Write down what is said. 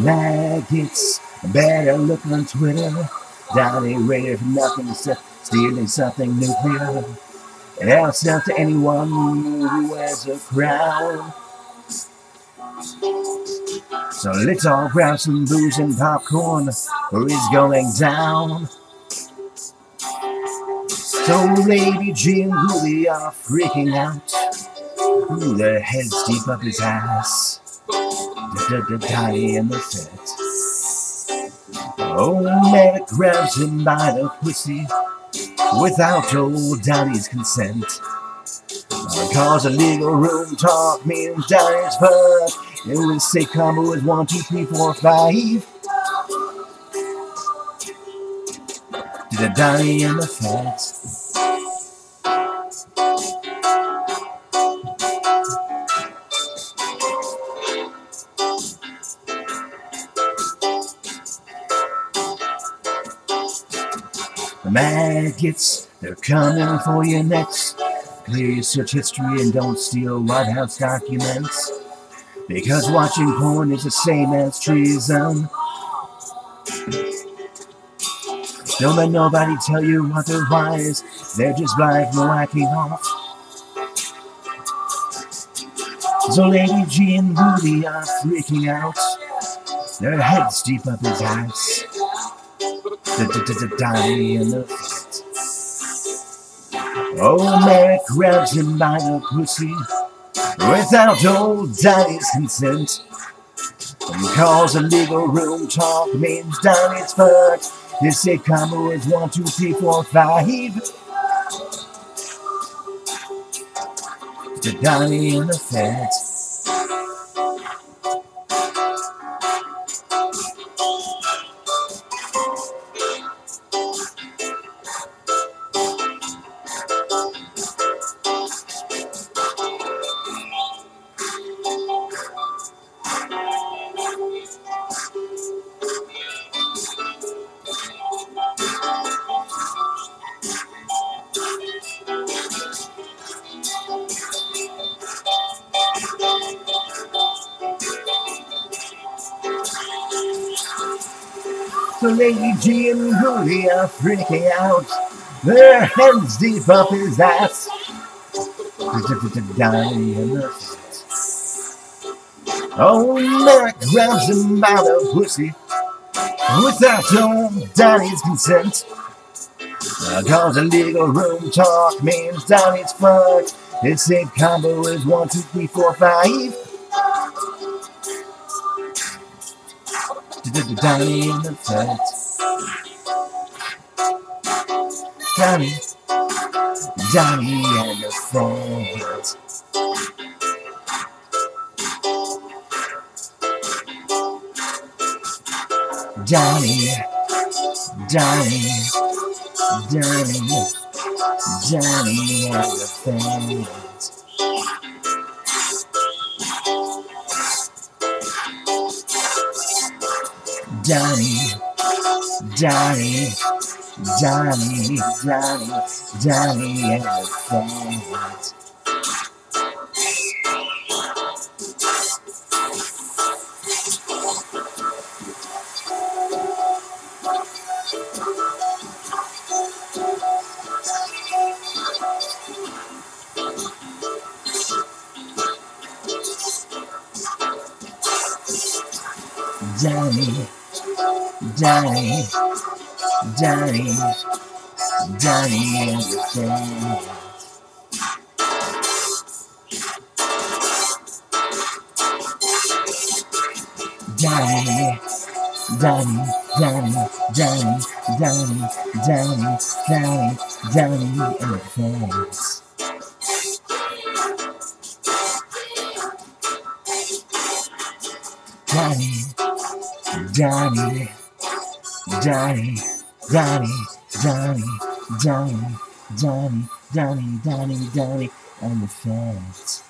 Maggots, better look on Twitter. Donnie ready for nothing except stealing something nuclear. Else out to anyone who wears a crown. So let's all grab some booze and popcorn, or it's going down. So Lady Jim really are uh, freaking out. Ooh, their heads deep up his ass. Donnie in the fit. Oh, man, grabs him by the pussy without old Donnie's consent. Uh, cause a legal room talk means Donnie's fuck. It was say combo is one, two, three, four, five. Did a Donnie in the fence. The maggots, they're coming for you next. Clear your search history and don't steal White House documents. Because watching porn is the same as treason. Don't let nobody tell you otherwise. They're just blind from whacking off. So Lady G and Rudy are freaking out. Their heads deep up in his ass. Donnie in the fit. Oh, Merrick grabs him by the pussy without old Donnie's consent. And calls a legal room talk means Donnie's fucked. This say combo is one, two, three, four, five. To Donnie in the fit. So Lady G and Rudy are freaking out. Their hands deep up his ass. The. Oh, Merrick grabs him by the pussy without old Donnie's consent. Cause a legal room talk means Donnie's fucked. His safe combo is one, two, three, four, five. Donnie in the fit. Donnie, Donnie in the fit. Donnie, Donnie, Donnie, Donnie in the fit. Johnny, Johnny, Johnny, Johnny, Johnny and the fans. Johnny. Johnny, Johnny, Johnny understands. Johnny, Johnny, Johnny, Johnny, Johnny, Johnny, Johnny, Johnny understands. Johnny, Johnny. Donnie, Donnie, Donnie, Donnie, Donnie, Donnie, Donnie, Donnie, and the fence.